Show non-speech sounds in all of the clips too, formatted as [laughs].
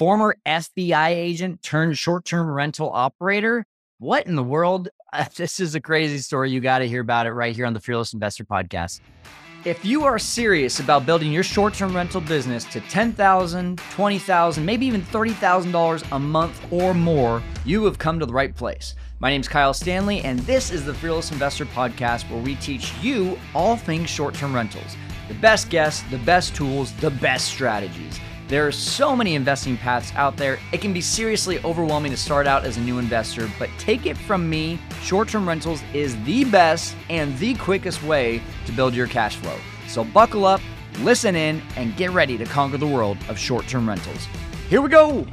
former FBI agent turned short term rental operator. What in the world? [laughs] Uh, this is a crazy story. You got to hear about it right here on the Fearless Investor Podcast. If you are serious about building your short term rental business to $10,000, $20,000, maybe even $30,000 a month or more, you have come to the right place. My name is Kyle Stanley, and this is the Fearless Investor Podcast where we teach you all things short term rentals the best guests, the best tools, the best strategies. There are so many investing paths out there. It can be seriously overwhelming to start out as a new investor, but take it from me, short term rentals is the best and the quickest way to build your cash flow. So buckle up, listen in, and get ready to conquer the world of short term rentals. Here we go.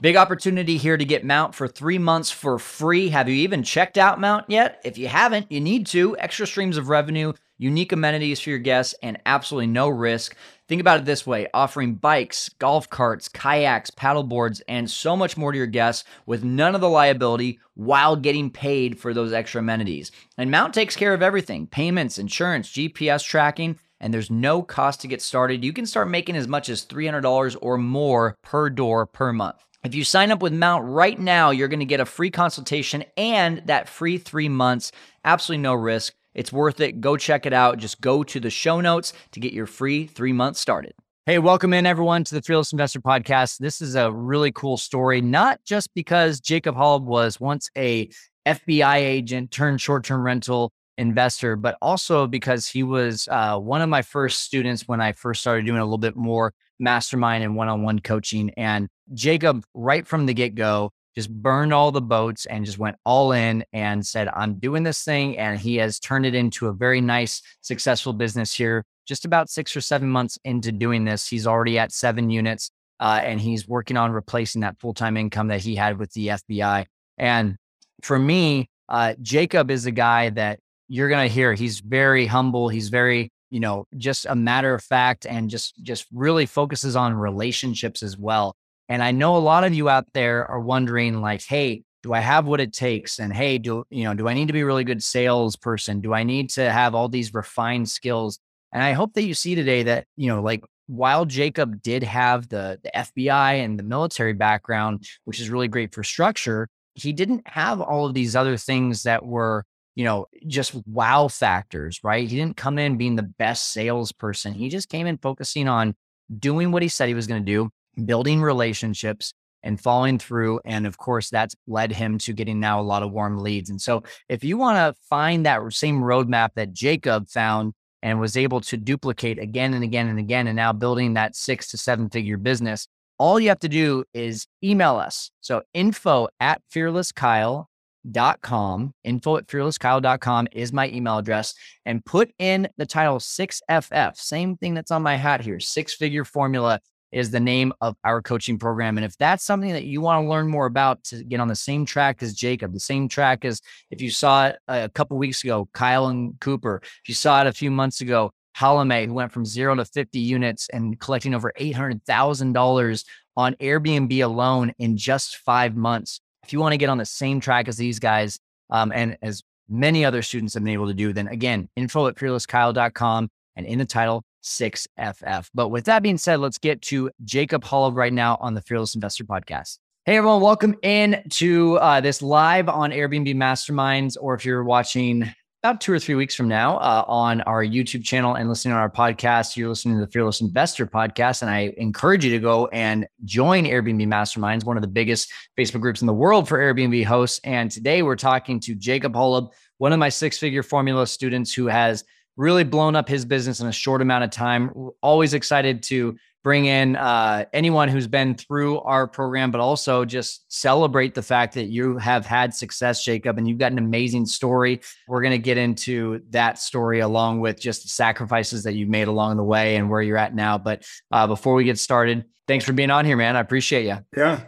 Big opportunity here to get Mount for three months for free. Have you even checked out Mount yet? If you haven't, you need to. Extra streams of revenue unique amenities for your guests, and absolutely no risk. Think about it this way offering bikes, golf carts, kayaks, paddle boards, and so much more to your guests with none of the liability while getting paid for those extra amenities. And Mount takes care of everything payments, insurance, GPS tracking and there's no cost to get started. You can start making as much as $300 or more per door per month. If you sign up with Mount right now, you're going to get a free consultation and that free three months, absolutely no risk. It's worth it. Go check it out. Just go to the show notes to get your free three months started. Hey, welcome in everyone to the Fearless Investor Podcast. This is a really cool story, not just because Jacob Holub was once a FBI agent turned short term rental investor, but also because he was uh, one of my first students when I first started doing a little bit more mastermind and one on one coaching. And Jacob, right from the get go, just burned all the boats and just went all in and said, I'm doing this thing. And he has turned it into a very nice, successful business here. Just about six or seven months into doing this, he's already at seven units uh, and he's working on replacing that full time income that he had with the FBI. And for me, uh, Jacob is a guy that you're going to hear. He's very humble. He's very, you know, just a matter of fact and just just really focuses on relationships as well. And I know a lot of you out there are wondering, like, hey, do I have what it takes? And hey, do you know, do I need to be a really good salesperson? Do I need to have all these refined skills? And I hope that you see today that, you know, like while Jacob did have the, the FBI and the military background, which is really great for structure, he didn't have all of these other things that were, you know, just wow factors, right? He didn't come in being the best salesperson. He just came in focusing on doing what he said he was going to do, building relationships and following through. And of course, that's led him to getting now a lot of warm leads. And so, if you want to find that same roadmap that Jacob found and was able to duplicate again and again and again, and now building that six to seven figure business, all you have to do is email us. So, info at fearlesskyle dot com info at fearlesskyle.com is my email address and put in the title 6ff same thing that's on my hat here six figure formula is the name of our coaching program. And if that's something that you want to learn more about to get on the same track as Jacob, the same track as if you saw it a couple weeks ago, Kyle and Cooper, if you saw it a few months ago, Halame, who went from zero to 50 units and collecting over $800,000 on Airbnb alone in just five months. If you want to get on the same track as these guys, um, and as many other students have been able to do, then again, info at fearlesskyle.com and in the title, 6FF. But with that being said, let's get to Jacob Holub right now on the Fearless Investor Podcast. Hey everyone, welcome in to uh, this live on Airbnb Masterminds, or if you're watching about two or three weeks from now uh, on our YouTube channel and listening on our podcast, you're listening to the Fearless Investor Podcast. And I encourage you to go and join Airbnb Masterminds, one of the biggest Facebook groups in the world for Airbnb hosts. And today we're talking to Jacob Holub, one of my six figure formula students who has really blown up his business in a short amount of time. Always excited to bring in uh, anyone who's been through our program, but also just celebrate the fact that you have had success, Jacob, and you've got an amazing story. We're going to get into that story along with just the sacrifices that you've made along the way and where you're at now. But uh, before we get started, thanks for being on here, man. I appreciate you. Yeah.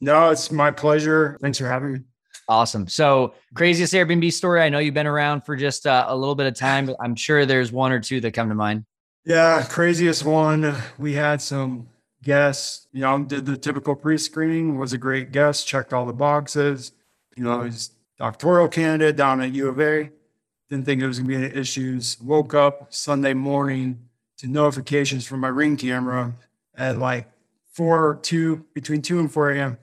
No, it's my pleasure. Thanks for having me. Awesome. So, craziest Airbnb story. I know you've been around for just uh, a little bit of time, but I'm sure there's one or two that come to mind. Yeah, craziest one. We had some guests, you know, did the typical pre screening, was a great guest, checked all the boxes. You know, he's doctoral candidate down at U of A. Didn't think there was going to be any issues. Woke up Sunday morning to notifications from my ring camera at like four, two, between two and four a.m.,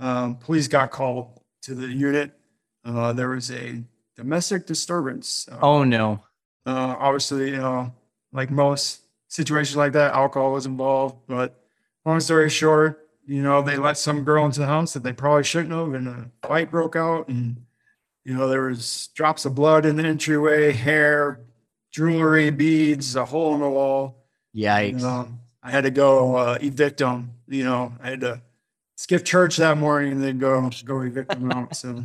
um, police got called to the unit. Uh, there was a domestic disturbance. Uh, Oh no. uh, obviously, you know, like most situations like that, alcohol was involved. But long story short, you know, they let some girl into the house that they probably shouldn't have, and a fight broke out. And you know, there was drops of blood in the entryway, hair, jewelry, beads, a hole in the wall. Yikes. And, um, I had to go uh, evict them. You know, I had to skip church that morning and then go go evict them out. So,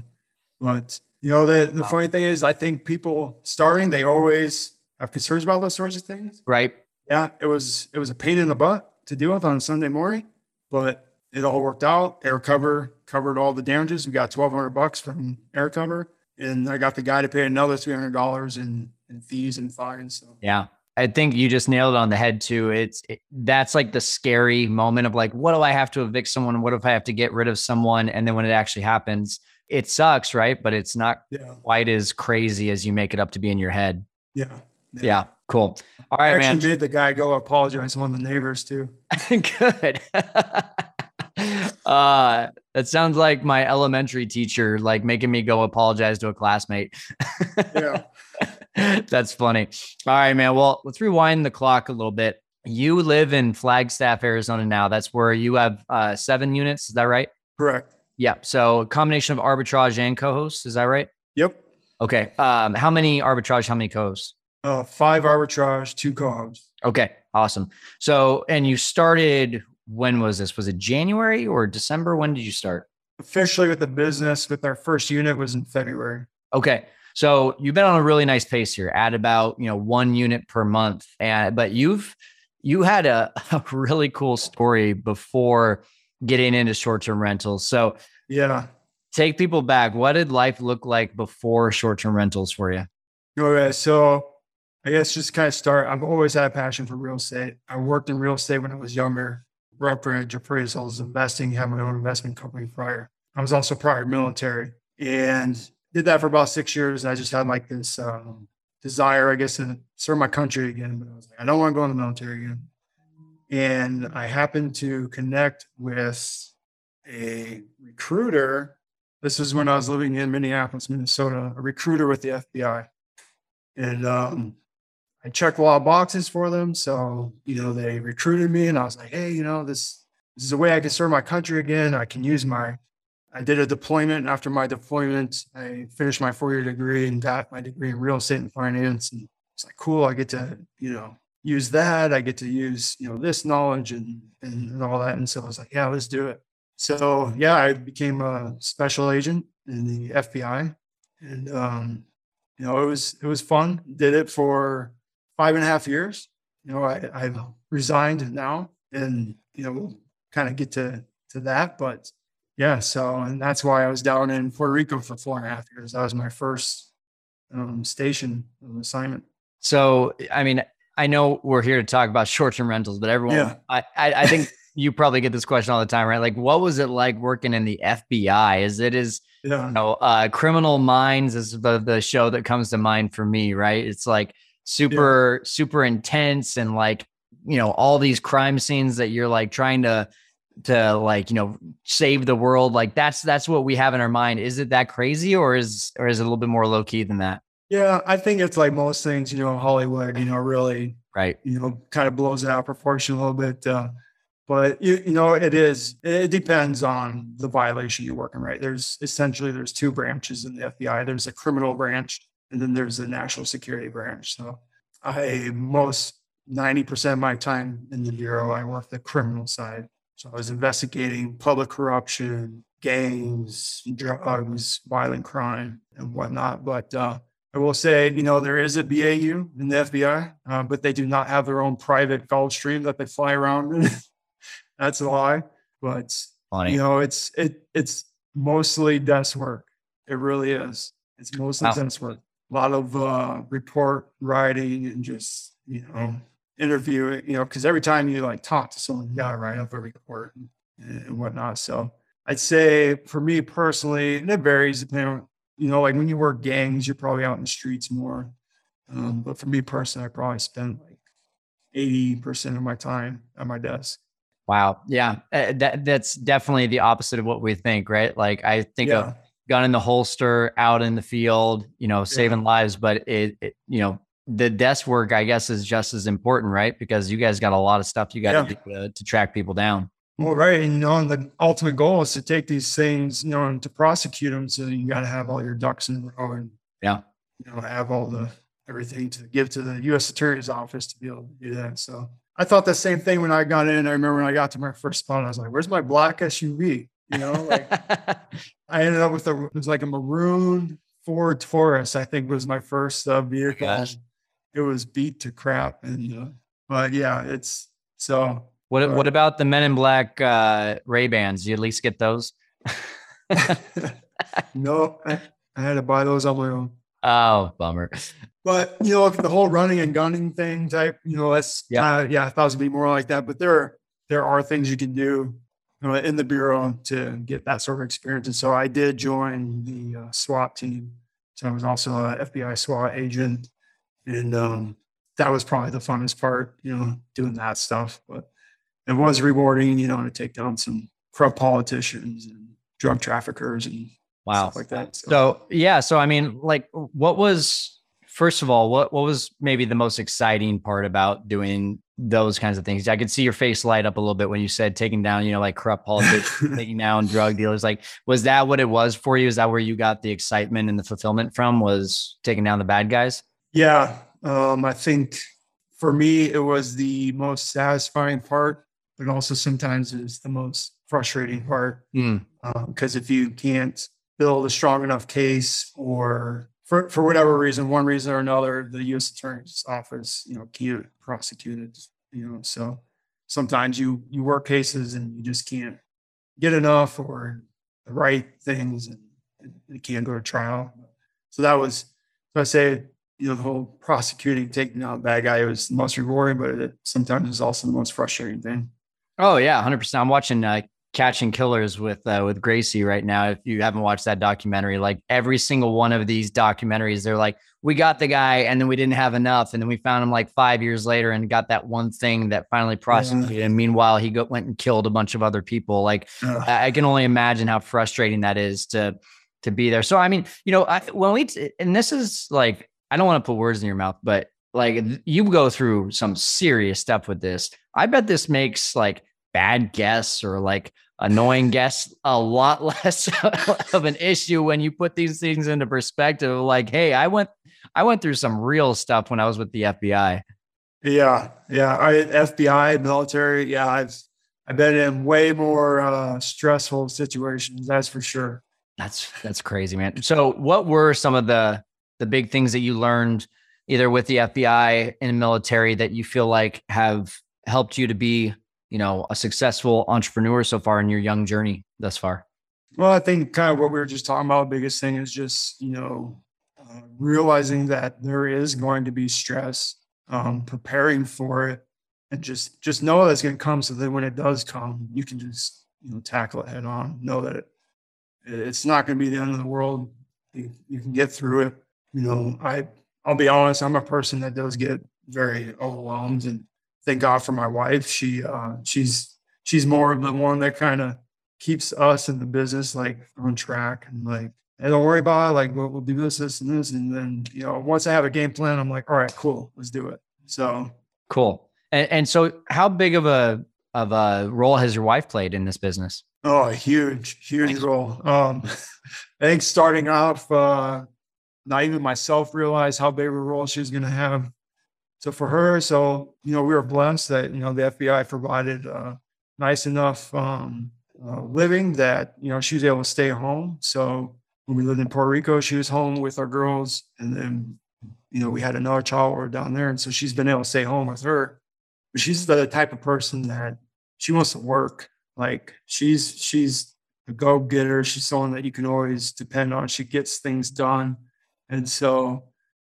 but you know, the the funny thing is, I think people starting they always have concerns about those sorts of things. Right. Yeah, it was it was a pain in the butt to deal with on a Sunday morning, but it all worked out. AirCover covered all the damages. We got twelve hundred bucks from AirCover, and I got the guy to pay another three hundred dollars in in fees and fines. So Yeah. I think you just nailed it on the head too. It's it, that's like the scary moment of like, what do I have to evict someone? What if I have to get rid of someone? And then when it actually happens, it sucks, right? But it's not yeah, quite as crazy as you make it up to be in your head. yeah, Yeah. Cool. All I right, man. actually made the guy go apologize to one of the neighbors too. [laughs] Good. [laughs] uh, that sounds like my elementary teacher, like making me go apologize to a classmate. Yeah. [laughs] [laughs] That's funny. All right, man. Well, let's rewind the clock a little bit. You live in Flagstaff, Arizona now. That's where you have uh, seven units. Is that right? Correct. Yeah. So a combination of arbitrage and co-hosts. Is that right? Yep. Okay. Um, how many arbitrage? How many co-hosts? Uh, five arbitrage, two co-hosts. Okay. Awesome. So, and you started. When was this? Was it January or December? When did you start? Officially with the business, with our first unit was in February. Okay. So you've been on a really nice pace here at about, you know, one unit per month. And but you've you had a, [laughs] a really cool story before getting into short-term rentals. So Yeah. take people back. What did life look like before short-term rentals for you? Okay, so I guess just kind of start. I've always had a passion for real estate. I worked in real estate when I was younger, brokerage, appraisals, investing, had my own investment company prior. I was also prior military and did that for about six years. And I just had like this um, desire, I guess, to serve my country again. But I was like, I don't want to go in the military again. And I happened to connect with a recruiter. This is when I was living in Minneapolis, Minnesota, a recruiter with the FBI. And um, I checked a lot of boxes for them. So, you know, they recruited me and I was like, hey, you know, this, this is a way I can serve my country again. I can use my, I did a deployment. After my deployment, I finished my four year degree and got my degree in real estate and finance. And it's like, cool, I get to, you know, use that. I get to use, you know, this knowledge and, and, and all that. And so I was like, yeah, let's do it. So, yeah, I became a special agent in the FBI. And, um, you know, it was it was fun. Did it for five and a half years. You know, I, I've resigned now, and you know, we'll kind of get to to that. But yeah, so and that's why I was down in Puerto Rico for four and a half years. That was my first um, station um, assignment. So, I mean, I know we're here to talk about short-term rentals, but everyone, Yeah. I, I, I think [laughs] you probably get this question all the time, right? Like, what was it like working in the FBI? Is it is Yeah, you know, uh, Criminal Minds is the, the show that comes to mind for me, right? It's like super, super intense and like, you know, all these crime scenes that you're like trying to, to like, you know, save the world. Like that's, that's what we have in our mind. Is it that crazy or is, or is it a little bit more low key than that? yeah. I think it's like most things, you know, Hollywood. You know, really Right. you know, kind of blows it out of proportion a little bit. Uh, but you, you know, it is, it depends on the violation you're working, right? There's essentially, there's two branches in the FBI. There's a criminal branch and then there's a national security branch. So I, most 90% of my time in the Bureau, I work the criminal side. So I was investigating public corruption, gangs, drugs, violent crime and whatnot. But, uh, I will say, you know, there is a BAU in the FBI, uh, but they do not have their own private Gulfstream that they fly around in. [laughs] That's a lie. But Funny. you know, it's it it's mostly desk work. It really is. It's mostly Wow. desk work. A lot of uh, report writing and just you know interviewing. You know, because every time you like talk to someone, you gotta write up a report and, and whatnot. So I'd say for me personally, and it varies depending on you know, like when you work gangs, you're probably out in the streets more. Um, but for me personally, I probably spend like 80% of my time at my desk. Wow. Yeah. Uh, that that's definitely the opposite of what we think, right? Like I think yeah. of gun in the holster out in the field, you know, saving yeah. lives, but it, it, you know, the desk work, I guess, is just as important, right? Because you guys got a lot of stuff you got yeah. to do to, to track people down. Well, right. And, you know, the ultimate goal is to take these things, you know, and to prosecute them. So you got to have all your ducks in a row and, yeah, you know, have all the everything to give to the U.S. Attorney's Office to be able to do that. So I thought the same thing when I got in. I remember when I got to my first spot, I was like, "Where's my black SUV?" You know, like [laughs] I ended up with a it was like a maroon Ford Taurus. I think was my first uh, vehicle. Gosh. It was beat to crap, and uh, but yeah, it's so. What uh, What about the Men in Black uh, Ray Bans? You at least get those. [laughs] no, I, I had to buy those on my own. Oh, bummer. But you know, the whole running and gunning thing type, you know, that's yeah, uh, yeah, I thought it would be more like that. But there, there are things you can do you know, in the bureau to get that sort of experience. And so I did join the uh, SWAT team. So I was also an FBI SWAT agent, and um, that was probably the funnest part, you know, doing that stuff. But it was rewarding, you know, to take down some corrupt politicians and drug traffickers and wow like that. So. so yeah, so I mean, like, what was first of all, what what was maybe the most exciting part about doing those kinds of things? I could see your face light up a little bit when you said taking down, you know, like corrupt [laughs] politicians, taking down drug dealers. Like, was that what it was for you? Is that where you got the excitement and the fulfillment from? Was taking down the bad guys? Yeah, um, I think for me it was the most satisfying part, but also sometimes it's the most frustrating part because mm. uh, if you can't build a strong enough case or for, for whatever reason, one reason or another, the U.S. Attorney's Office, you know, can't prosecute it. You know, so sometimes you you work cases and you just can't get enough or the right things, and it can't go to trial. So that was, so I say, you know, the whole prosecuting, taking out bad guy was the most rewarding, but it sometimes is also the most frustrating thing. Oh yeah, hundred percent. I'm watching uh, catching killers with uh, with Gracie right now. If you haven't watched that documentary, like every single one of these documentaries, they're like, we got the guy and then we didn't have enough, and then we found him like five years later and got that one thing that finally prosecuted. Yeah. And meanwhile, he go, went and killed a bunch of other people. Like I, I can only imagine how frustrating that is to to be there. So I mean, you know, I, when we t- and this is like I don't want to put words in your mouth, but like you go through some serious stuff with this. I bet this makes like bad guests or like annoying guests a lot [laughs] less of an issue when you put these things into perspective. Like hey i went i went through some real stuff when i was with the fbi yeah yeah I, fbi military yeah i've i've been in way more uh, stressful situations that's for sure. That's that's crazy man. So what were some of the the big things that you learned either with the fbi and military that you feel like have helped you to be you know, a successful entrepreneur so far in your young journey thus far? Well, I think kind of what we were just talking about, the biggest thing is just, you know, uh, realizing that there is going to be stress, um, preparing for it, and just just know that's going to come. So that when it does come, you can just you know tackle it head on. Know that it, it's not going to be the end of the world. You, you can get through it. You know, I I'll be honest. I'm a person that does get very overwhelmed and thank God for my wife. She uh, she's she's more of the one that kind of keeps us in the business like on track and like hey, don't worry about it. Like we'll, we'll do this, this, and this, and then you know once I have a game plan, I'm like, all right, cool, let's do it. So cool. And, and so, how big of a of a role has your wife played in this business? Oh, a huge, huge role. Um, [laughs] I think starting off, uh, not even myself realized how big of a role she's going to have so for her, so you know, we were blessed that you know the FBI provided uh, nice enough um, uh, living that you know she was able to stay home. So when we lived in Puerto Rico, she was home with our girls, and then you know we had another child over down there, and so she's been able to stay home with her. But she's the type of person that she wants to work. Like she's she's a go getter. She's someone that you can always depend on. She gets things done, and so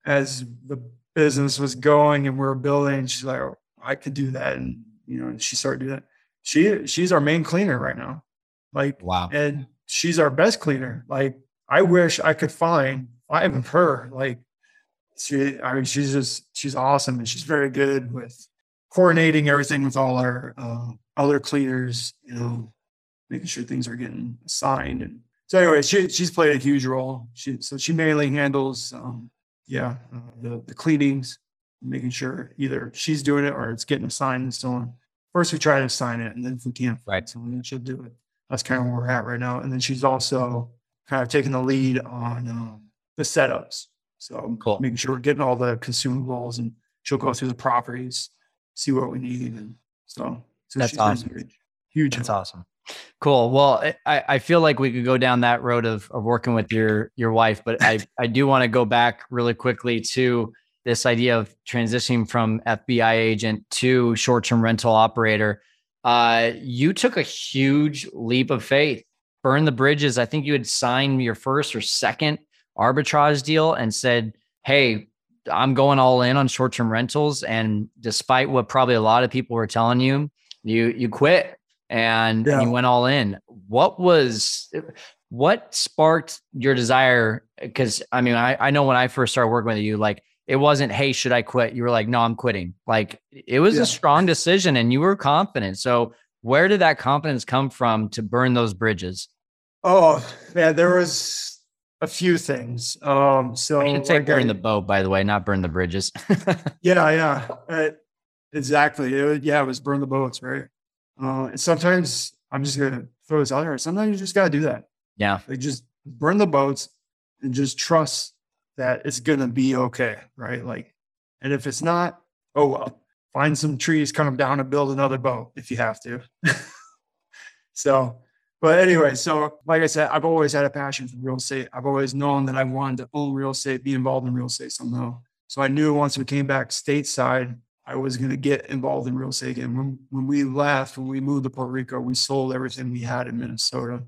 as the business was going and we are building. She's like, oh, I could do that. And, you know, she started doing that. She, she's our main cleaner right now. Like, wow. And she's our best cleaner. Like, I wish I could find five of her. Like, she, I mean, she's just, she's awesome. And she's very good with coordinating everything with all our, uh, other cleaners, you know, making sure things are getting assigned. And so, anyway, she she's played a huge role. She so she mainly handles, um, yeah, uh, the the cleanings, making sure either she's doing it or it's getting assigned and so on. First, we try to assign it, and then if we can't Right. someone, then she'll do it. That's kind of where we're at right now. And then she's also kind of taking the lead on um, the setups. So Cool. making sure we're getting all the consumables, and she'll go through the properties, see what we need, and so. so That's she's awesome. huge- Huge. That's awesome. Cool. Well, I, I feel like we could go down that road of, of working with your your wife, but I, I do want to go back really quickly to this idea of transitioning from FBI agent to short term rental operator. Uh, you took a huge leap of faith, burned the bridges. I think you had signed your first or second arbitrage deal and said, Hey, I'm going all in on short term rentals. And despite what probably a lot of people were telling you, you you quit and Yeah. you went all in. What was what sparked your desire? Because I mean, I, I know when I first started working with you, like it wasn't, hey, should I quit? You were like, no, I'm quitting. Like it was Yeah. a strong decision and you were confident. So where did that confidence come from to burn those bridges? Oh man, there was a few things. Um, so I should say like burn I- the boat, by the way, not burn the bridges. [laughs] Yeah, yeah, uh, exactly. It yeah, it was burn the boats, right? Uh, and sometimes I'm just gonna throw this out there. Sometimes you just gotta do that. yeah. Like just burn the boats and just trust that it's gonna be okay, right? Like, and if it's not, oh well. Find some trees, cut them down, and build another boat if you have to. [laughs] so, but anyway, so like I said, I've always had a passion for real estate. I've always known that I wanted to own real estate, be involved in real estate somehow. So I knew once we came back stateside, I was going to get involved in real estate again. When, when we left, when we moved to Puerto Rico, we sold everything we had in Minnesota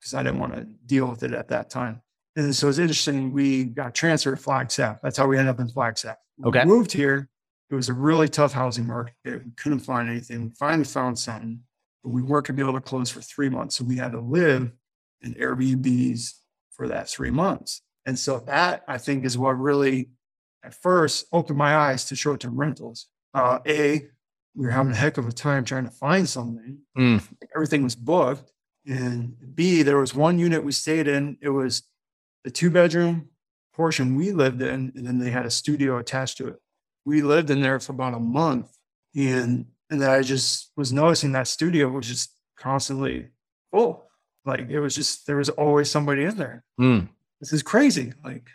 because I didn't want to deal with it at that time. And so it's interesting. We got transferred to Flagstaff. That's how we ended up in Flagstaff. When we Okay. moved here. It was a really tough housing market. We couldn't find anything. We finally found something, but we weren't going to be able to close for three months. So we had to live in Airbnbs for that three months. And so that I think is what really at first opened my eyes to short term rentals. Uh, a, we were having a heck of a time trying to find something. Mm. Everything was booked. And B, there was one unit we stayed in. It was the two bedroom portion we lived in, and then they had a studio attached to it. We lived in there for about a month. And and then I just was noticing that studio was just constantly full. Like it was just there was always somebody in there Mm. this is crazy. Like,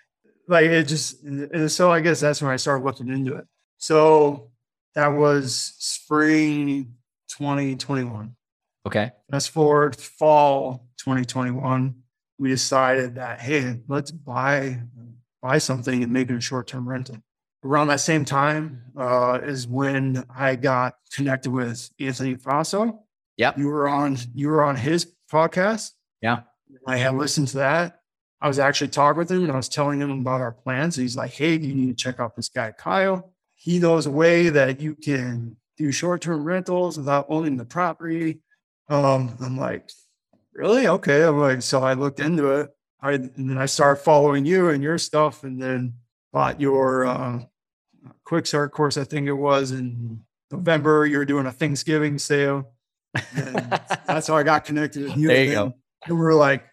like it just, and so I guess that's when I started looking into it. So that was spring 2021. Okay. Fast forward fall 2021, we decided that, hey, let's buy, buy something and make it a short-term rental. Around that same time uh, is when I got connected with Anthony Faso. Yep. You were on, you were on his podcast. Yeah. I had listened to that. I was actually talking with him and I was telling him about our plans. He's like, Hey, you need to check out this guy, Kyle. He knows a way that you can do short term rentals without owning the property. Um, I'm like, Really? Okay. I'm like, so I looked into it. I, and then I started following you and your stuff and then bought your uh, quick start course, I think it was in November. You were doing a Thanksgiving sale. And [laughs] that's how I got connected with you. There you And go. And we're like,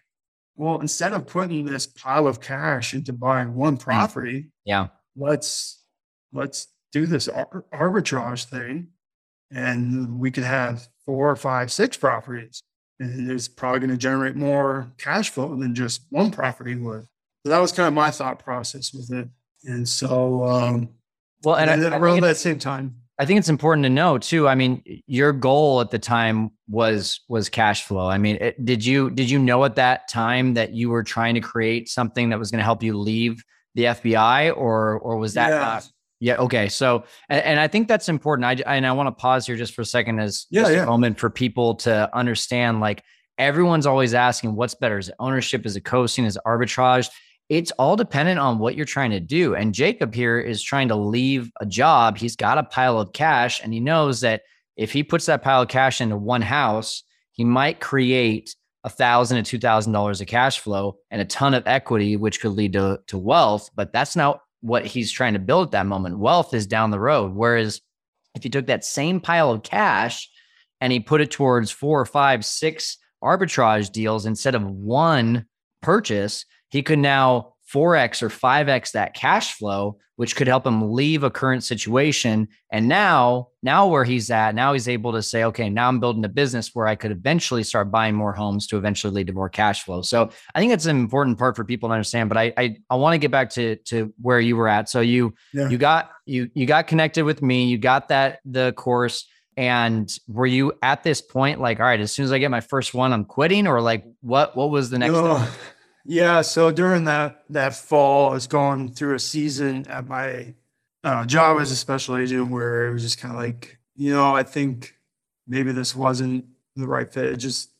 well, instead of putting this pile of cash into buying one property, Yeah. let's let's do this ar- arbitrage thing, and we could have four or five, six properties, and it's probably going to generate more cash flow than just one property would. So that was kind of my thought process with it. And so, um, Well, and, and, I, then I around that same time, I think it's important to know too. I mean, your goal at the time was was cash flow. I mean, it, did you did you know at that time that you were trying to create something that was going to help you leave the FBI, or or was that yeah, not? Yeah. Okay. So, and, and I think that's important. I and I want to pause here just for a second as Yeah, yeah. a moment for people to understand. Like everyone's always asking, what's better? Is it ownership? Is it co-hosting? Is it arbitrage? It's all dependent on what you're trying to do. And Jacob here is trying to leave a job. He's got a pile of cash, and he knows that if he puts that pile of cash into one house, he might create a thousand to two thousand dollars of cash flow and a ton of equity, which could lead to, to wealth. But that's not what he's trying to build at that moment. Wealth is down the road. Whereas if you took that same pile of cash and he put it towards four or five, six arbitrage deals instead of one purchase, he could now 4x or 5x that cash flow which could help him leave a current situation and now now where he's at now he's able to say okay now i'm building a business where i could eventually start buying more homes to eventually lead to more cash flow so i think that's an important part for people to understand but i i, I want to get back to to where you were at so you yeah. you got you you got connected with me you got that the course and were you at this point like all right as soon as i get my first one i'm quitting or like what what was the next no. Yeah, so during that that fall, I was going through a season at my uh, job as a special agent where it was just kind of like, you know, I think maybe this wasn't the right fit. It just,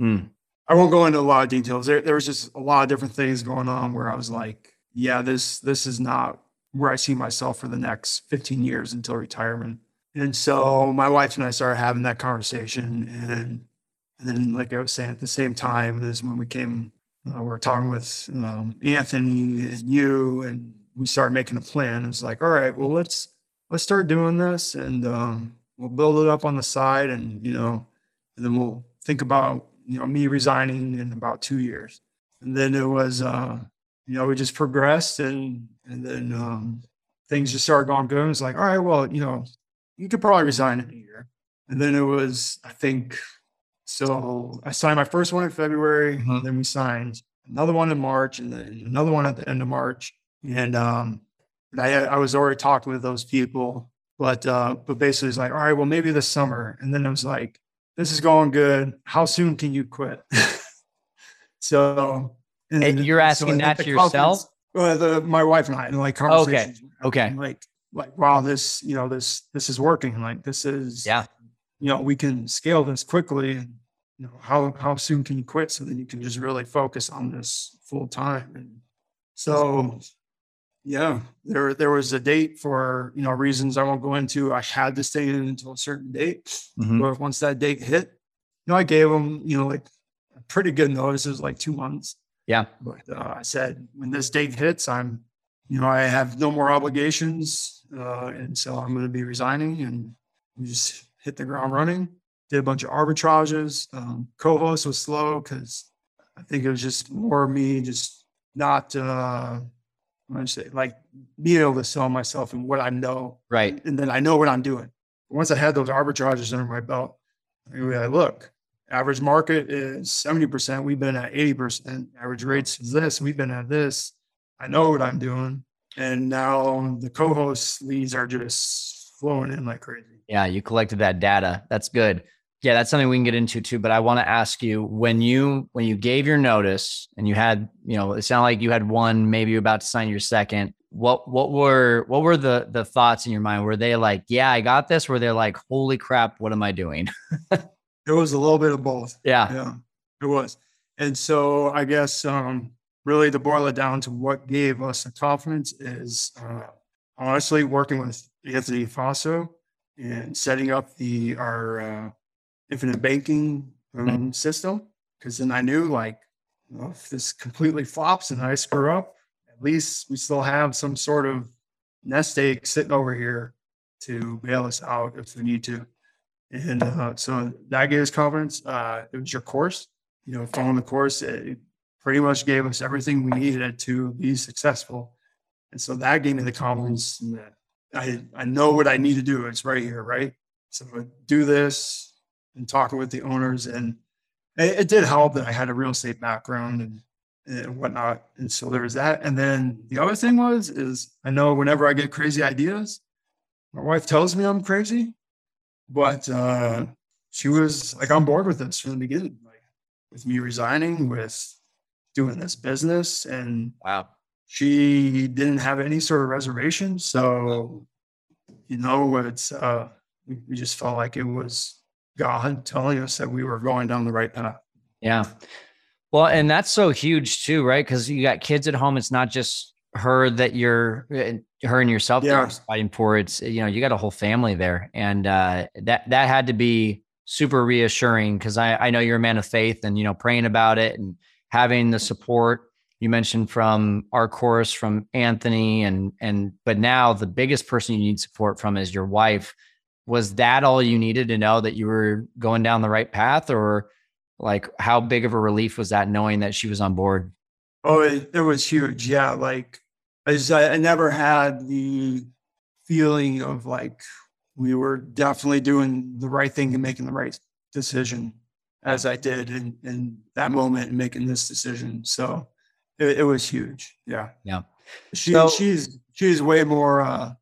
mm. I won't go into a lot of details. There, there was just a lot of different things going on where I was like, yeah, this this is not where I see myself for the next 15 years until retirement. And so my wife and I started having that conversation, and and then like I was saying, at the same time is when we came uh, we're talking with um, Anthony and you, and we started making a plan. It's like, all right, well, let's let's start doing this, and um, we'll build it up on the side, and you know, and then we'll think about you know me resigning in about two years. And then it was, uh, you know, we just progressed, and and then um, things just started going good. It's like, all right, well, you know, you could probably resign in a year. And then it was, I think, so I signed my first one in February, mm-hmm. then we signed another one in March, and then another one at the end of March. And um, I, I was already talking with those people, but uh, but basically it's like, all right, well maybe this summer. And then I was like, this is going good. How soon can you quit? [laughs] so and, and you're asking so that to yourself? Well, the, my wife and I, and like conversations. Okay. Okay. Like like wow, this you know this this is working. Like this is yeah. You know we can scale this quickly. And, you know, how how soon can you quit so then you can just really focus on this full time? And so yeah, there there was a date for you know reasons I won't go into. I had to stay in until a certain date, mm-hmm. but once that date hit, you know, I gave them you know like a pretty good notice. It was like two months. Yeah, but uh, I said when this date hits, I'm you know I have no more obligations, uh, and so I'm going to be resigning and just hit the ground running did a bunch of arbitrages. Um, co-host was slow because I think it was just more me just not uh I say like being able to sell myself and what I know. Right. And then I know what I'm doing. Once I had those arbitrages under my belt, I like, look, average market is 70%. We've been at 80%. Average rates is this. We've been at this. I know what I'm doing. And now the co-host leads are just flowing in like crazy. Yeah, you collected that data. That's good. Yeah, that's something we can get into too. But I want to ask you when you when you gave your notice and you had, you know, it sounded like you had one, maybe you're about to sign your second. What what were what were the the thoughts in your mind? Were they like, yeah, I got this? Were they like, holy crap, what am I doing? [laughs] it was a little bit of both. Yeah. Yeah. It was. And so I guess um really to boil it down to what gave us the confidence is uh honestly working with Anthony Faso and setting up the our uh infinite banking um, system because then I knew like well, if this completely flops and I screw up, at least we still have some sort of nest egg sitting over here to bail us out if we need to. And uh, so that gave us confidence. Uh, it was your course, you know, following the course, it pretty much gave us everything we needed to be successful. And so that gave me the confidence that I, I know what I need to do. It's right here, right? So do this, and talking with the owners. And it, it, did help that I had a real estate background and, and whatnot. And so there was that. And then the other thing was, is I know whenever I get crazy ideas, my wife tells me I'm crazy, but uh, she was like on board with this from the beginning, like with me resigning, with doing this business. And wow, she didn't have any sort of reservation. So, you know, it's, uh, we just felt like it was God telling us that we were going down the right path. Yeah. Well, and that's so huge too, right? Because you got kids at home. It's not just her that you're eh, her and yourself yeah. fighting for. It's you know you got a whole family there, and uh, that that had to be super reassuring because I I know you're a man of faith, and you know praying about it and having the support you mentioned from our course from Anthony and and but now the biggest person you need support from is your wife was that all you needed to know that you were going down the right path or like how big of a relief was that knowing that she was on board? Oh, it, it was huge. Yeah. Like I just, I, I never had the feeling of like we were definitely doing the right thing and making the right decision as I did in, in that moment and making this decision. So it, it was huge. Yeah. Yeah. She, So- she's, she's way more, uh,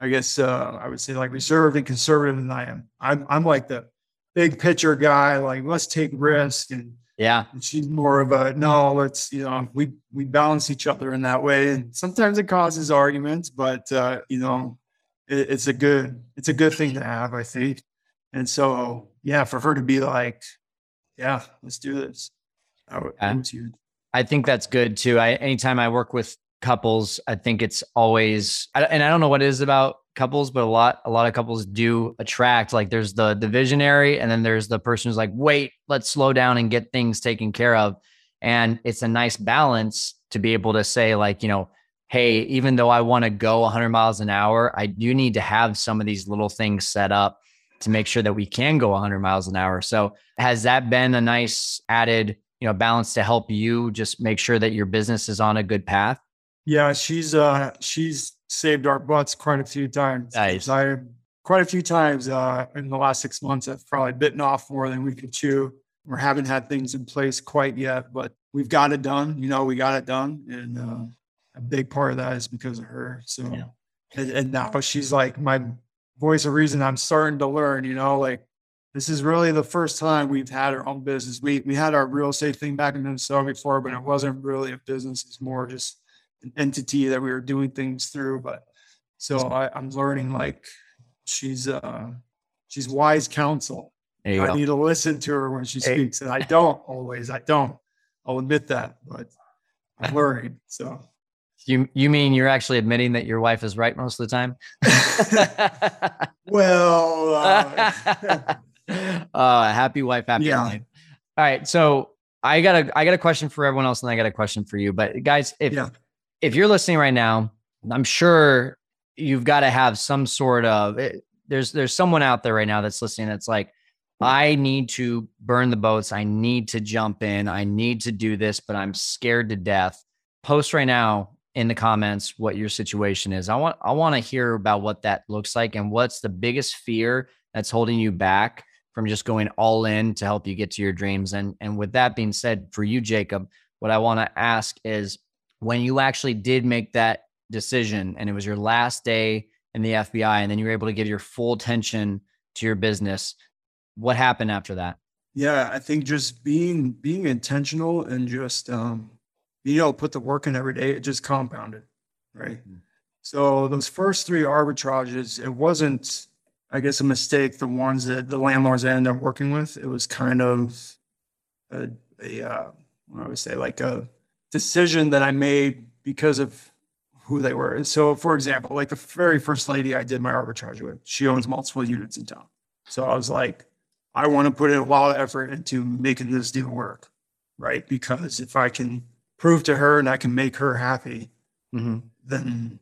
I guess, uh, I would say like reserved and conservative than I am. I'm, I'm like the big picture guy, like let's take risk and, Yeah. and she's more of a no, let's, you know, we we balance each other in that way. And sometimes it causes arguments, but uh, you know, it, it's a good it's a good thing to have, I think. And so yeah, for her to be like, yeah, let's do this. That wa- Yeah. I think that's good too. I anytime I work with couples, I think it's always and I don't know what it is about couples, but a lot a lot of couples do attract like there's the the visionary and then there's the person who's like, "Wait, let's slow down and get things taken care of." And it's a nice balance to be able to say like, you know, hey, even though I want to go 100 miles an hour, I do need to have some of these little things set up to make sure that we can go 100 miles an hour. So, has that been a nice added you know balance to help you just make sure that your business is on a good path Yeah, she's uh she's saved our butts quite a few times. Nice. I quite a few times uh in the last six months I've probably bitten off more than we could chew. We haven't had things in place quite yet, but we've got it done. You know, we got it done. And uh a big part of that is because of her. So Yeah. and, and now she's like my voice of reason I'm starting to learn, you know, like this is really the first time we've had our own business. We we had our real estate thing back in Minnesota before, but it wasn't really a business. It's more just an entity that we were doing things through. But so I, I'm learning like she's uh she's wise counsel. I go need to listen to her when she Hey. speaks. And I don't always, I don't. I'll admit that, but I'm [laughs] learning. So you you mean you're actually admitting that your wife is right most of the time [laughs] [laughs] well uh, uh happy wife happy Yeah. life all right so i got a i got a question for everyone else and i got a question for you but guys if Yeah. If you're listening right now i'm sure you've got to have some sort of it, there's there's someone out there right now that's listening that's like i need to burn the boats. I need to jump in. I need to do this but i'm scared to death. Post right now in the comments what your situation is. I want i want to hear about what that looks like and what's the biggest fear that's holding you back from just going all in to help you get to your dreams. And and with that being said for you jacob what i want to ask is when you actually did make that decision and it was your last day in the FBI and then you were able to give your full attention to your business what happened after that yeah, I think just being being intentional and just um you know put the work in every day, it just compounded. Right. Mm. So those first three arbitrages, it wasn't, I guess, a mistake. The ones that the landlords I ended up working with, it was kind of a, a uh, what I would say, like a decision that I made because of who they were. And so, for example, like the very first lady I did my arbitrage with, she owns multiple units in town. So I was like, I want to put in a lot of effort into making this deal work, right? Because if I can prove to her and I can make her happy, mm-hmm. then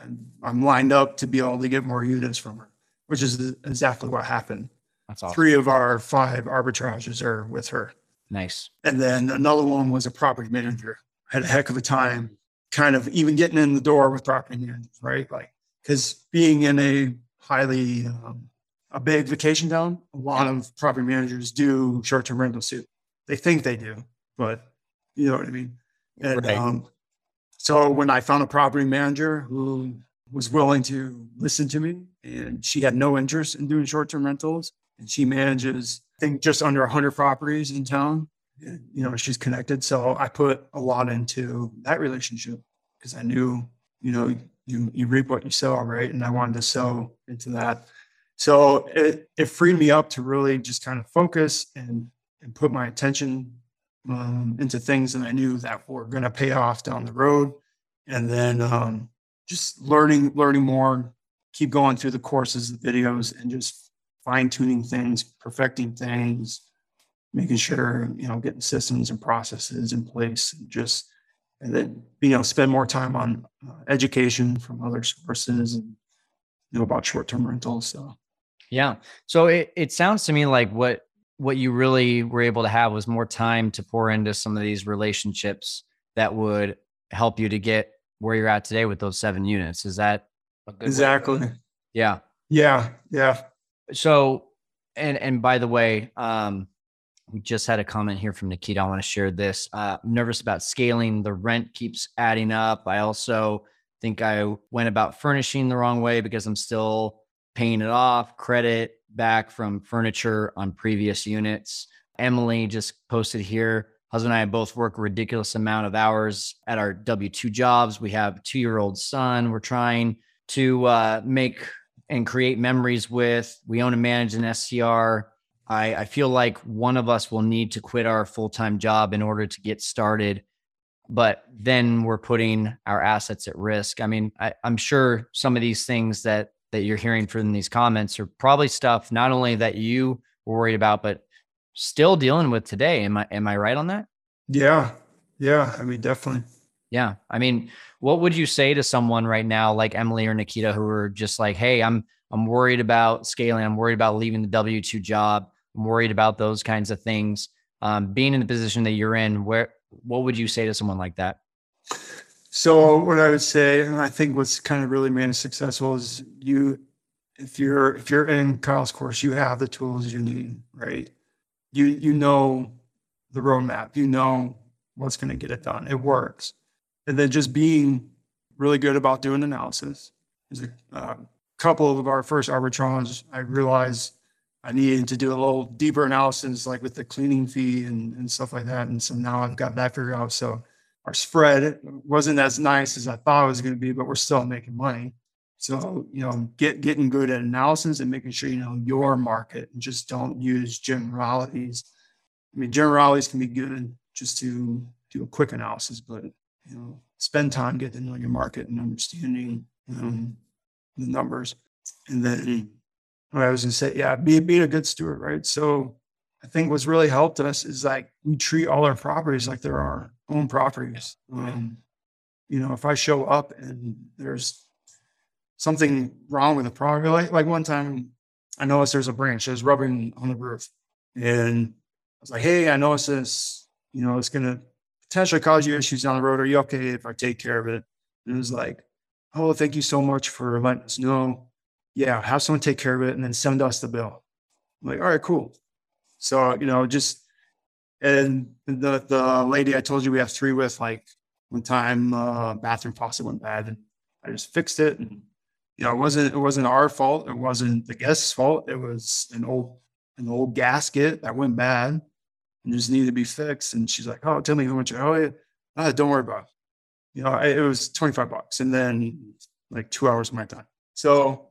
I'm, I'm lined up to be able to get more units from her, which is exactly what happened. that's awesome Three of our five arbitrages are with her. Nice And then another one was a property manager. Had a heck of a time kind of even getting in the door with property managers, right? Like, because being in a highly, um, a big vacation town, a lot of property managers do short term rentals too. They think they do, but you know what I mean? And Right. um, so when I found a property manager who was willing to listen to me and she had no interest in doing short term rentals, and she manages, I think, just under 100 properties in town. You know, she's connected. So I put a lot into that relationship because I knew, you know, you, you reap what you sow, right? And I wanted to sow into that. So it, it freed me up to really just kind of focus and, and put my attention um, into things that I knew that were going to pay off down the road. And then um, just learning, learning more, keep going through the courses, the videos, and just fine tuning things, perfecting things, making sure, you know, getting systems and processes in place and just, and then, you know, spend more time on uh, education from other sources and know about short-term rentals. So Yeah. So it, it sounds to me like what what you really were able to have was more time to pour into some of these relationships that would help you to get where you're at today with those seven units. Is that exactly? Yeah. Yeah. Yeah. So and and by the way, um we just had a comment here from Nikita. I want to share this. Uh, I'm nervous about scaling. The rent keeps adding up. I also think I went about furnishing the wrong way because I'm still paying it off, credit back from furniture on previous units. Emily just posted here. Husband and I both work a ridiculous amount of hours at our W 2 jobs. We have two year old son we're trying to uh, make and create memories with. We own and manage an STR. I, I feel like one of us will need to quit our full time job in order to get started but then we're putting our assets at risk. I mean, I, am sure some of these things that that you're hearing from these comments are probably stuff not only that you were worried about, but still dealing with today. Am I am I right on that? Yeah. Yeah. I mean, definitely. Yeah. I mean, what would you say to someone right now like Emily or Nikita who are just like, hey, I'm I'm worried about scaling, I'm worried about leaving the W2 job, I'm worried about those kinds of things. Um, being in the position that you're in, where what would you say to someone like that? So what I would say, and I think what's kind of really made us successful is you, if you're if you're in Kyle's course, you have the tools you need, right? You you know the roadmap, you know what's going to get it done. It works, and then just being really good about doing analysis. Is a uh, couple of our first arbitrage, I realized I needed to do a little deeper analysis, like with the cleaning fee and, and stuff like that. And so now I've got that figured out. So our spread wasn't as nice as I thought it was going to be, but we're still making money. So, you know, get getting good at analysis and making sure you know your market and just don't use generalities. I mean, generalities can be good just to do a quick analysis, but you know, spend time getting to know your market and understanding um, the numbers. And then what I was gonna say, yeah, be being a good steward, right? So I think what's really helped us is like we treat all our properties like they're our own properties. Um, you know, if I show up and there's something wrong with the property, like, like one time I noticed there's a branch that's rubbing on the roof. And I was like, hey, I noticed this, you know, it's gonna potentially cause you issues down the road. Are you okay if I take care of it? And it was like, oh, thank you so much for letting us know. Yeah, have someone take care of it and then send us the bill. I'm like, all right, cool. So, you know, just and the the lady I told you we have three with, like one time uh, bathroom faucet went bad, and I just fixed it. And you know, it wasn't it wasn't our fault. It wasn't the guest's fault. It was an old an old gasket that went bad and just needed to be fixed. And she's like, "Oh, tell me how much." Oh, yeah, uh, don't worry about it. You know, it was twenty five bucks, and then like two hours of my time. So,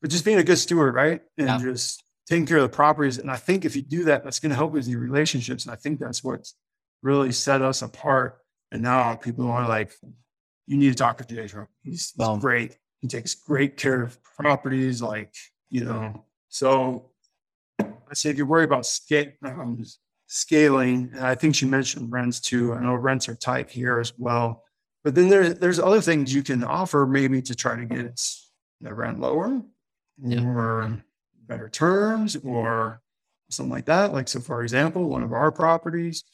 but just being a good steward, right, and yeah. just taking care of the properties. And I think if you do that, that's going to help with your relationships. And I think that's what's really set us apart. And now people are like, you need to talk to Pedro. He's, he's great. He takes great care of properties, like, you know. So I say if you're worried about scale, um, scaling, and I think she mentioned rents too. I know rents are tight here as well. But then there, there's other things you can offer maybe to try to get the rent lower yeah. or better terms or something like that. Like, so for example, one of our properties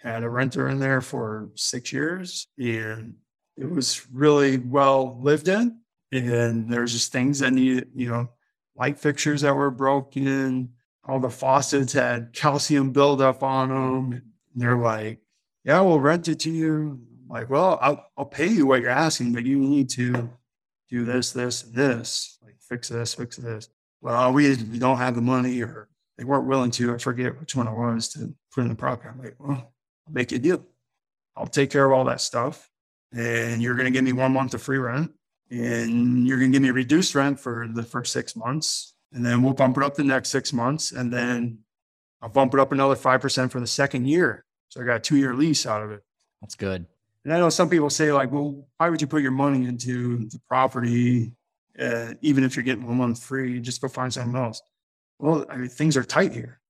had a renter in there for six years and it was really well lived in. And there's just things that need, you know, light fixtures that were broken. All the faucets had calcium buildup on them. And they're like, yeah, we'll rent it to you. I'm like, well, I'll, I'll pay you what you're asking, but you need to do this, this, and this. Like, fix this, fix this well, we don't have the money or they weren't willing to, I forget which one it was to put in the property. I'm like, well, I'll make you a deal. I'll take care of all that stuff. And you're going to give me one month of free rent and you're going to give me reduced rent for the first six months. And then we'll bump it up the next six months. And then I'll bump it up another 5% for the second year. So I got a two year lease out of it. That's good. And I know some people say like, well, why would you put your money into the property uh, even if you're getting one month free, just go find something else. Well, I mean, things are tight here.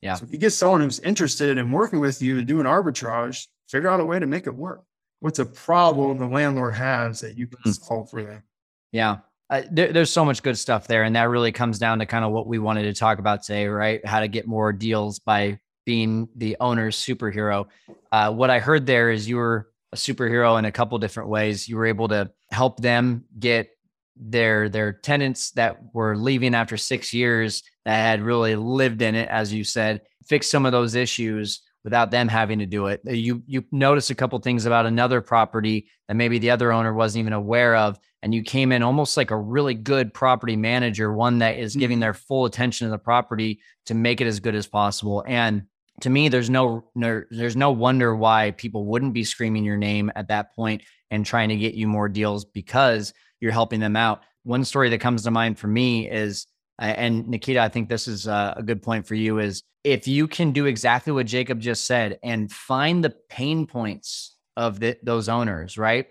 Yeah. So if you get someone who's interested in working with you and doing arbitrage, figure out a way to make it work. What's a problem the landlord has that you can mm. solve for them? Yeah. Uh, there, there's so much good stuff there. And that really comes down to kind of what we wanted to talk about today, right? How to get more deals by being the owner's superhero. Uh, what I heard there is you were a superhero in a couple different ways. You were able to help them get their their tenants that were leaving after six years that had really lived in it, as you said, fix some of those issues without them having to do it. You you notice a couple things about another property that maybe the other owner wasn't even aware of, and you came in almost like a really good property manager, one that is giving mm-hmm. their full attention to the property to make it as good as possible. And to me, there's no, no there's no wonder why people wouldn't be screaming your name at that point and trying to get you more deals because you're helping them out. One story that comes to mind for me is, and Nikita, I think this is a good point for you is if you can do exactly what Jacob just said and find the pain points of the, those owners, right?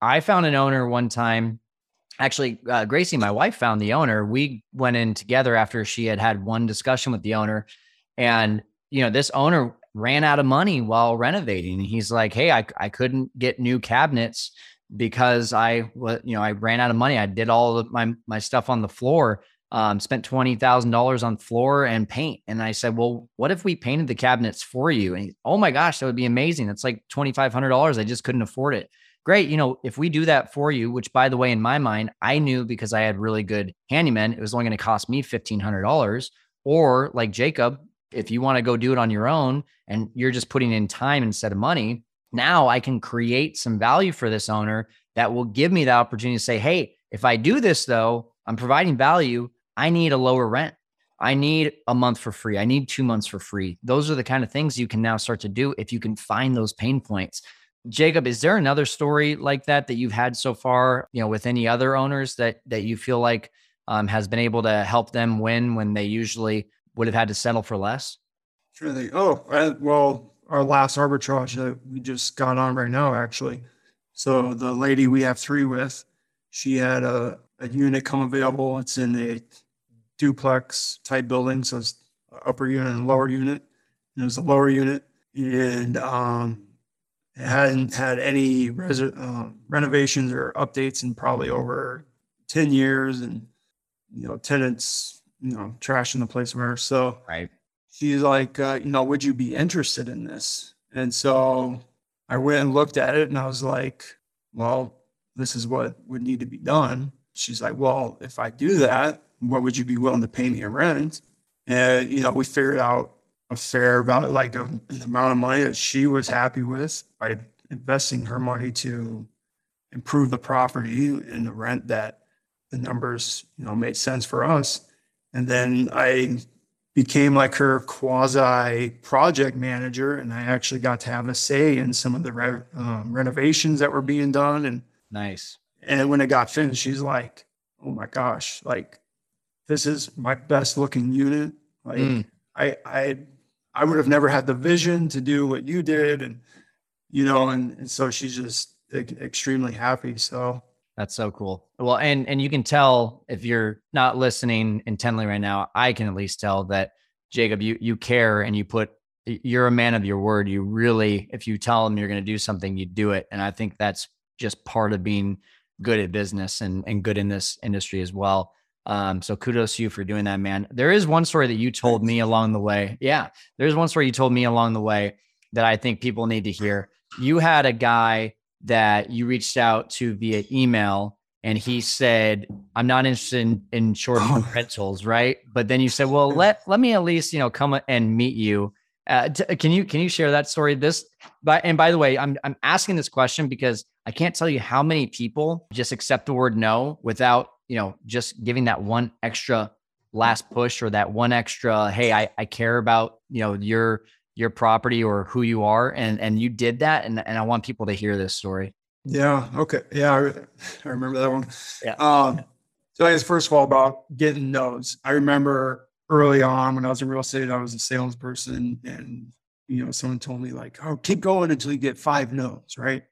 I found an owner one time. Actually, uh, Gracie, my wife, found the owner. We went in together after she had had one discussion with the owner, and you know, this owner ran out of money while renovating. He's like, "Hey, I I couldn't get new cabinets because I, you know, I ran out of money. I did all my my stuff on the floor." Um, spent twenty thousand dollars on floor and paint. And I said, "Well, what if we painted the cabinets for you?" And he, oh my gosh, that would be amazing. It's like twenty five hundred dollars. I just couldn't afford it. Great, you know, if we do that for you, which by the way, in my mind, I knew because I had really good handymen, it was only going to cost me fifteen hundred dollars. Or like Jacob, if you want to go do it on your own and you're just putting in time instead of money, now I can create some value for this owner that will give me the opportunity to say, hey, if I do this though, I'm providing value. I need a lower rent. I need a month for free. I need two months for free. Those are the kind of things you can now start to do if you can find those pain points. Jacob, is there another story like that that you've had so far, you know, with any other owners that that you feel like um, has been able to help them win when they usually would have had to settle for less? Sure. They, oh, well, our last arbitrage that we just got on right now, actually. So the lady we have three with, she had a, a unit come available. It's in a duplex type building, so it's upper unit and lower unit. And it was a lower unit, and um, it hadn't had any res- uh, renovations or updates in probably over ten years, and you know tenants, you know, trashing the place where. So right, she's like, uh, you know, would you be interested in this? And so I went and looked at it, and I was like, well, this is what would need to be done. She's like, well, if I do that, what would you be willing to pay me in rent? And, you know, we figured out a fair amount, like the, the amount of money that she was happy with by investing her money to improve the property and the rent that the numbers, you know, made sense for us. And then I became like her quasi project manager, and I actually got to have a say in some of the re- um, renovations that were being done. And nice. And when it got finished, she's like, "Oh my gosh! Like, this is my best looking unit. Like, mm. I, I, I would have never had the vision to do what you did, and you know, and, and so she's just extremely happy. So that's so cool. Well, and and you can tell if you're not listening intently right now, I can at least tell that Jacob, you you care and you put you're a man of your word. You really, if you tell them you're going to do something, you do it. And I think that's just part of being good at business and, and good in this industry as well. Um, so kudos to you for doing that, man. There is one story that you told me along the way. Yeah, there's one story you told me along the way that I think people need to hear. You had a guy that you reached out to via email and he said, I'm not interested in, in short-term [laughs] rentals, right? But then you said, well, let let me at least, you know, come and meet you. Uh, t- can you can you share that story? This, by and by the way, I'm I'm asking this question because I can't tell you how many people just accept the word no without, you know, just giving that one extra last push or that one extra, hey, I, I care about, you know, your your property or who you are. And and you did that. And, and I want people to hear this story. Yeah. Okay. Yeah. I, I remember that one. Yeah. Um, so I guess first of all about getting no's. I remember early on when I was in real estate, I was a salesperson and you know, someone told me like, oh, keep going until you get five no's, right?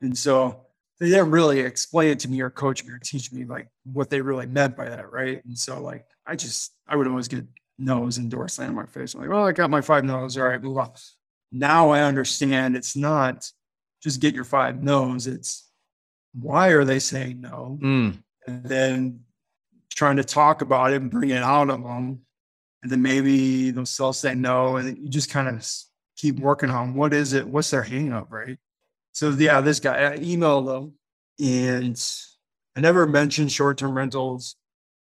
And so they didn't really explain it to me or coach me or teach me like what they really meant by that, right? And so like I just I would always get no's and door slam in my face. I'm like, well, I got my five no's. All right, move on. Now I understand it's not just get your five no's. It's why are they saying no? Mm. and then trying to talk about it and bring it out of them. And then maybe they'll still say no. And you just kind of keep working on what is it? What's their hang up, right? So yeah, this guy, I emailed them and I never mentioned short-term rentals.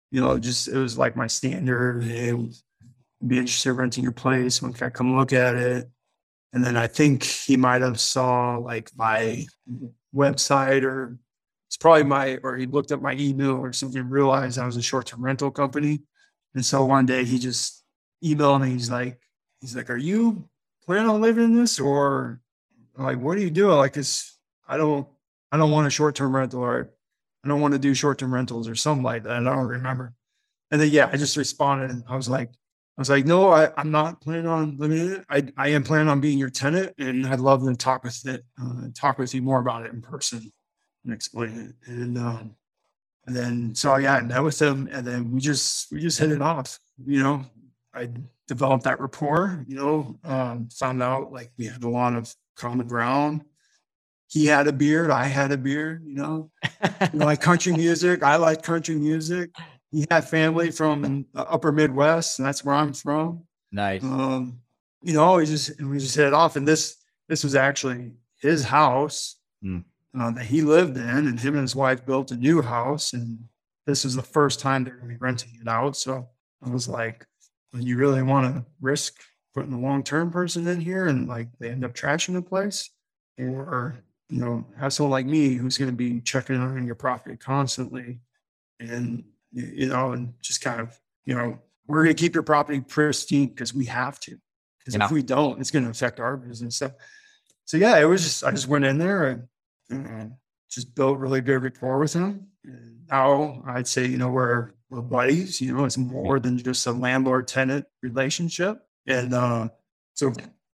You know, just it was like my standard. Hey, be interested in renting your place. When can I come look at it? And then I think he might have saw like my website or it's probably my or he looked at my email or something and realized I was a short-term rental company. And so one day he just emailed me. He's like, he's like, Are you planning on living in this? Or like, what are you doing? Like, it's I don't I don't want a short-term rental or I don't want to do short-term rentals or something like that. I don't remember. And then yeah, I just responded and I was like, I was like, no, I, I'm not planning on living it. I, I am planning on being your tenant, and I'd love to talk with it, uh, talk with you more about it in person and explain it. And um, and then so yeah, I met with him, and then we just we just hit it off. You know, I developed that rapport. You know, um, found out like we had a lot of common ground. He had a beard, I had a beard. You know, [laughs] you know, like country music. I like country music he had family from the upper Midwest, and that's where I'm from. Nice. Um, you know, we just we just hit it off, and this this was actually his house mm. uh, that he lived in, and him and his wife built a new house, and this is the first time they're going to be renting it out. So I was like, well, you really want to risk putting a long term person in here, and like they end up trashing the place, or you know, have someone like me who's going to be checking on your property constantly, and you know, and just kind of, you know, we're going to keep your property pristine because we have to. Because if we don't, it's going to affect our business. So, so yeah, it was just I just went in there and, and just built really good rapport with him. And now I'd say, you know, we're we're buddies. You know, it's more than just a landlord tenant relationship. And uh, so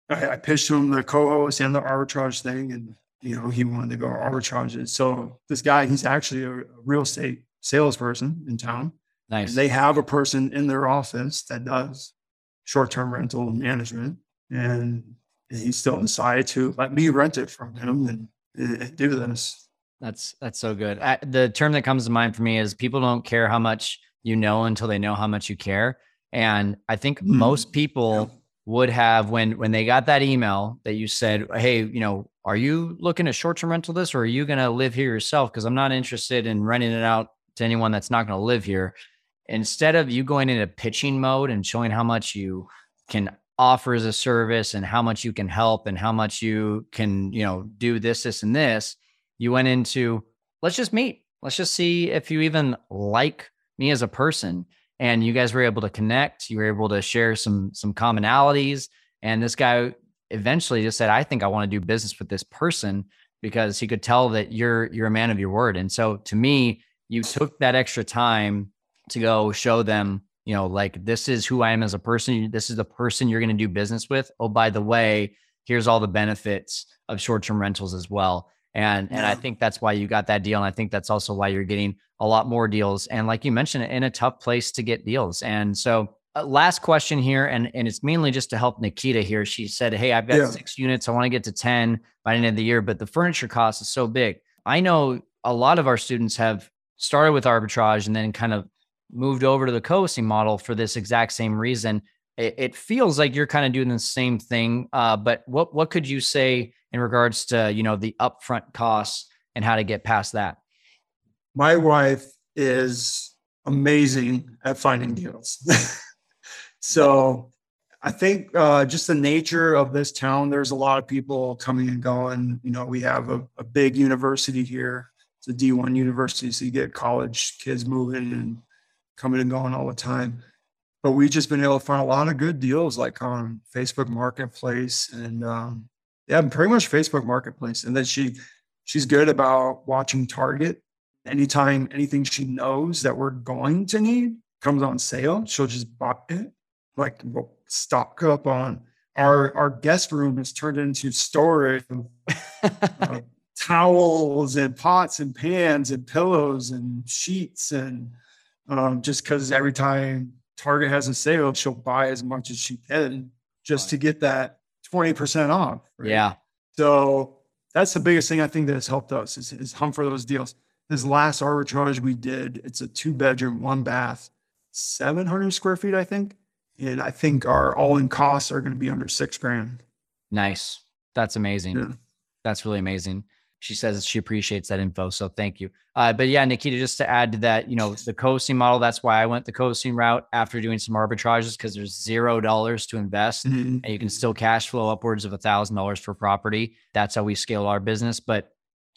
I, I pitched him the co-host and the arbitrage thing, and you know, he wanted to go arbitrage it. So this guy, he's actually a, a real estate salesperson in town. Nice. They have a person in their office that does short-term rental management, and he still decided to let me rent it from him and, and do this. That's that's so good. I, the term that comes to mind for me is people don't care how much you know until they know how much you care. And I think mm. most people yeah. would have when when they got that email that you said, "Hey, you know, are you looking at short-term rental this, or are you going to live here yourself? Because I'm not interested in renting it out to anyone that's not going to live here. Instead of you going into pitching mode and showing how much you can offer as a service and how much you can help and how much you can, you know, do this, this, and this, you went into let's just meet. Let's just see if you even like me as a person. And you guys were able to connect. You were able to share some some commonalities. And this guy eventually just said, I think I want to do business with this person because he could tell that you're you're a man of your word. And so to me, you took that extra time to go show them, you know, like this is who I am as a person. This is the person you're going to do business with. Oh, by the way, here's all the benefits of short-term rentals as well. And yeah. and I think that's why you got that deal. And I think that's also why you're getting a lot more deals. And like you mentioned, in a tough place to get deals. And so uh, last question here, and, and it's mainly just to help Nikita here. She said, Hey, I've got yeah. six units. I want to get to 10 by the end of the year, but the furniture cost is so big. I know a lot of our students have started with arbitrage and then kind of moved over to the co-hosting model for this exact same reason. It, it feels like you're kind of doing the same thing. Uh, but what what could you say in regards to you know the upfront costs and how to get past that? My wife is amazing at finding deals. [laughs] so I think uh, just the nature of this town, there's a lot of people coming and going. You know, we have a, a big university here it's a D1 university, so you get college kids moving and coming and going all the time. But we've just been able to find a lot of good deals like on Facebook Marketplace and um, yeah, pretty much Facebook Marketplace. And then she she's good about watching Target. Anytime anything she knows that we're going to need comes on sale, she'll just buy it. Like we'll stock up on our our guest room is turned into storage. uh, [laughs] towels and pots and pans and pillows and sheets and um, just because every time Target has a sale, she'll buy as much as she can just to get that 20% off. Right? Yeah. So that's the biggest thing I think that has helped us is, is hunt for those deals. this last arbitrage we did, it's a two bedroom, one bath, 700 square feet, I think. And I think our all in costs are going to be under six grand. Nice. That's amazing. Yeah. That's really amazing. She says she appreciates that info. So thank you. Uh, but yeah, Nikita, just to add to that, you know, the co-hosting model, that's why I went the co-hosting route after doing some arbitrages because there's zero dollars to invest Mhm. and you can still cash flow upwards of a thousand dollars for property. That's how we scale our business. But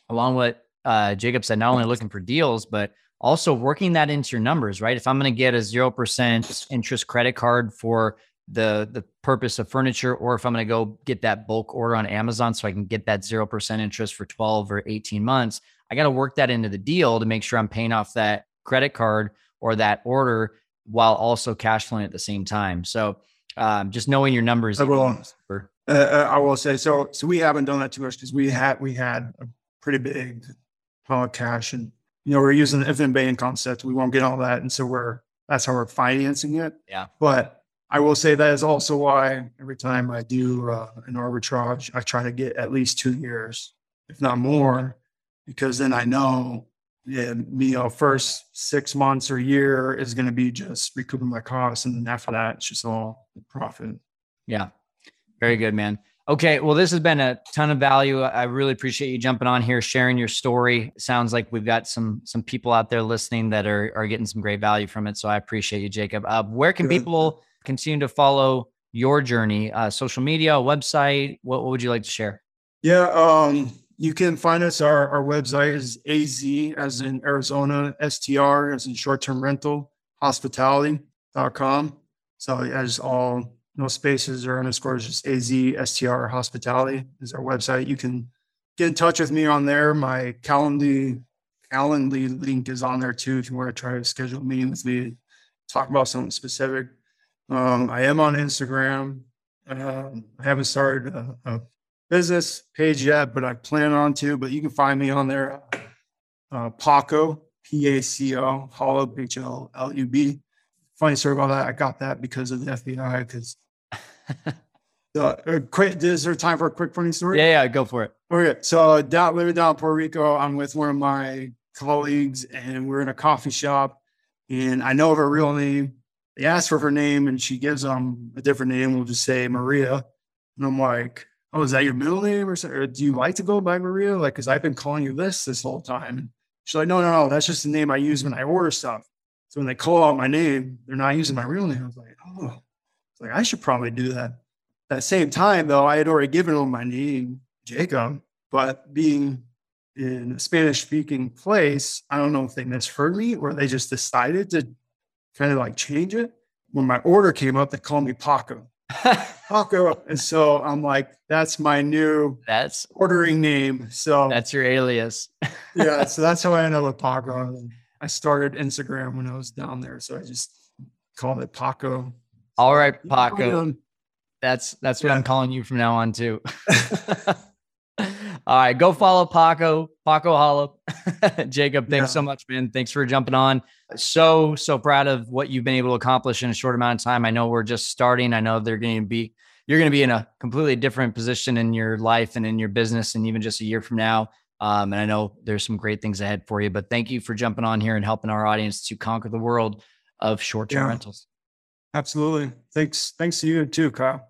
along with uh, Jacob said, not only looking for deals, but also working that into your numbers, right? If I'm going to get a 0% interest credit card for the the purpose of furniture or if I'm going to go get that bulk order on Amazon so I can get that 0% interest for 12 or 18 months, I got to work that into the deal to make sure I'm paying off that credit card or that order while also cash flowing at the same time. So um, just knowing your numbers. I will. Uh, uh, I will say so. So we haven't done that too much because we had we had a pretty big pile of cash, and you know we're using the bank concept. We won't get all that, and so we're that's how we're financing it. Yeah. But I will say that is also why every time I do uh, an arbitrage, I try to get at least two years, if not more, because then I know, yeah, you know, first six months or year is going to be just recouping my costs, and then after that, it's just all profit. Yeah. Very good, man. Okay. Well, this has been a ton of value. I really appreciate you jumping on here, sharing your story. Sounds like we've got some some people out there listening that are are getting some great value from it. So I appreciate you, Jacob. Uh, where can Good. people continue to follow your journey? Uh, social media, website. What, what would you like to share? Yeah, um, you can find us. Our our website is AZ as in Arizona, STR as in short term rental, hospitality.com. So as all no spaces or underscores, just AZ STR hospitality is our website. You can get in touch with me on there. My Calendly Calendly link is on there too if you want to try to schedule a meeting with me, talk about something specific. Um, I am on Instagram. Um, I haven't started a, a business page yet, but I plan on to. But you can find me on there. Uh, Paco, P A C O, Holub, H L L U B. Funny story about that. I got that because of the FBI. Because [laughs] uh, quick, is there time for a quick funny story? Yeah, yeah, go for it. Okay, so down living down in Puerto Rico, I'm with one of my colleagues, and we're in a coffee shop, and I know of her real name. They ask for her name, and she gives them a different name. We'll just say Maria, and I'm like, "Oh, is that your middle name, or, or do you like to go by Maria? Like, because I've been calling you this this whole time." She's like, "No, no, no, that's just the name I use when I order stuff." So when they call out my name, they're not using my real name. I was like, "Oh, like I should probably do that." That same time, though, I had already given them my name, Jacob, but being in a Spanish speaking place, I don't know if they misheard me or they just decided to kind of like change it. When my order came up, they called me Paco. [laughs] Paco. And so I'm like, that's my new that's ordering name. So that's your alias. [laughs] yeah, so that's how I ended up with Paco. And I started Instagram when I was down there. So I just called it Paco. All right, Paco. That's that's what Yeah. I'm calling you from now on too. [laughs] All right, go follow Paco, Paco Holub. Jacob, thanks Yeah. so much, man. Thanks for jumping on. So, so proud of what you've been able to accomplish in a short amount of time. I know we're just starting. I know they're going to be, you're going to be in a completely different position in your life and in your business, and even just a year from now. Um, and I know there's some great things ahead for you. But thank you for jumping on here and helping our audience to conquer the world of short-term Yeah. rentals. absolutely. Thanks. Thanks to you too, Kyle.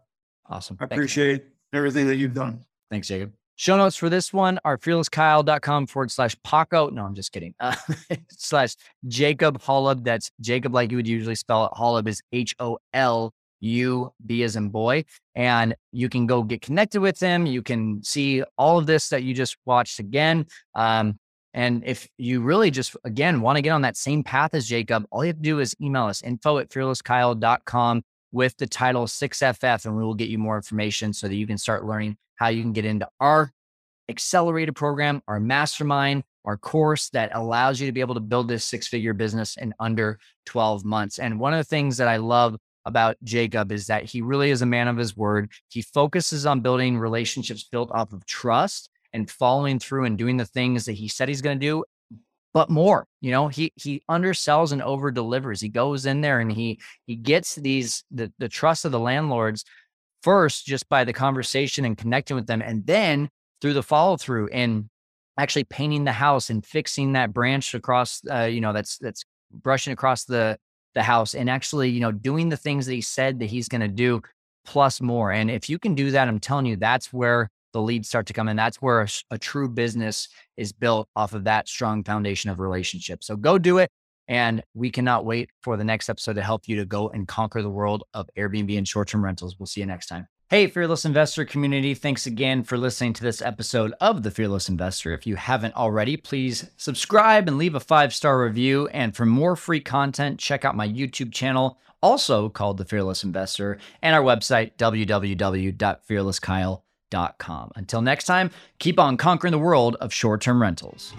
Awesome. I Thanks, appreciate everything that you've done. Thanks, Jacob. Show notes for this one are fearlesskyle.com forward slash Paco. No, I'm just kidding. Uh, [laughs] slash Jacob Holub. That's Jacob like you would usually spell it. Holub is H O L U B as in boy. And you can go get connected with him. You can see all of this that you just watched again. Um, and if you really just, again, want to get on that same path as Jacob, all you have to do is email us info at fearlesskyle.com with the title 6FF, and we will get you more information so that you can start learning how you can get into our accelerated program, our mastermind, our course that allows you to be able to build this six figure business in under 12 months. And one of the things that I love about Jacob is that he really is a man of his word. He focuses on building relationships built off of trust and following through and doing the things that he said he's going to do but more you know he he undersells and over delivers he goes in there and he he gets these the, the trust of the landlords first just by the conversation and connecting with them and then through the follow through and actually painting the house and fixing that branch across, uh, you know, that's that's brushing across the the house and actually, you know, doing the things that he said that he's going to do plus more. And if you can do that, I'm telling you, that's where the leads start to come in. That's where a, a true business is built off of that strong foundation of relationships. So go do it. And we cannot wait for the next episode to help you to go and conquer the world of Airbnb and short term rentals. We'll see you next time. Hey, Fearless Investor community, thanks again for listening to this episode of The Fearless Investor. If you haven't already, please subscribe and leave a five star review. And for more free content, check out my YouTube channel, also called The Fearless Investor, and our website, www.fearlesskyle.com. Until next time, keep on conquering the world of short term rentals.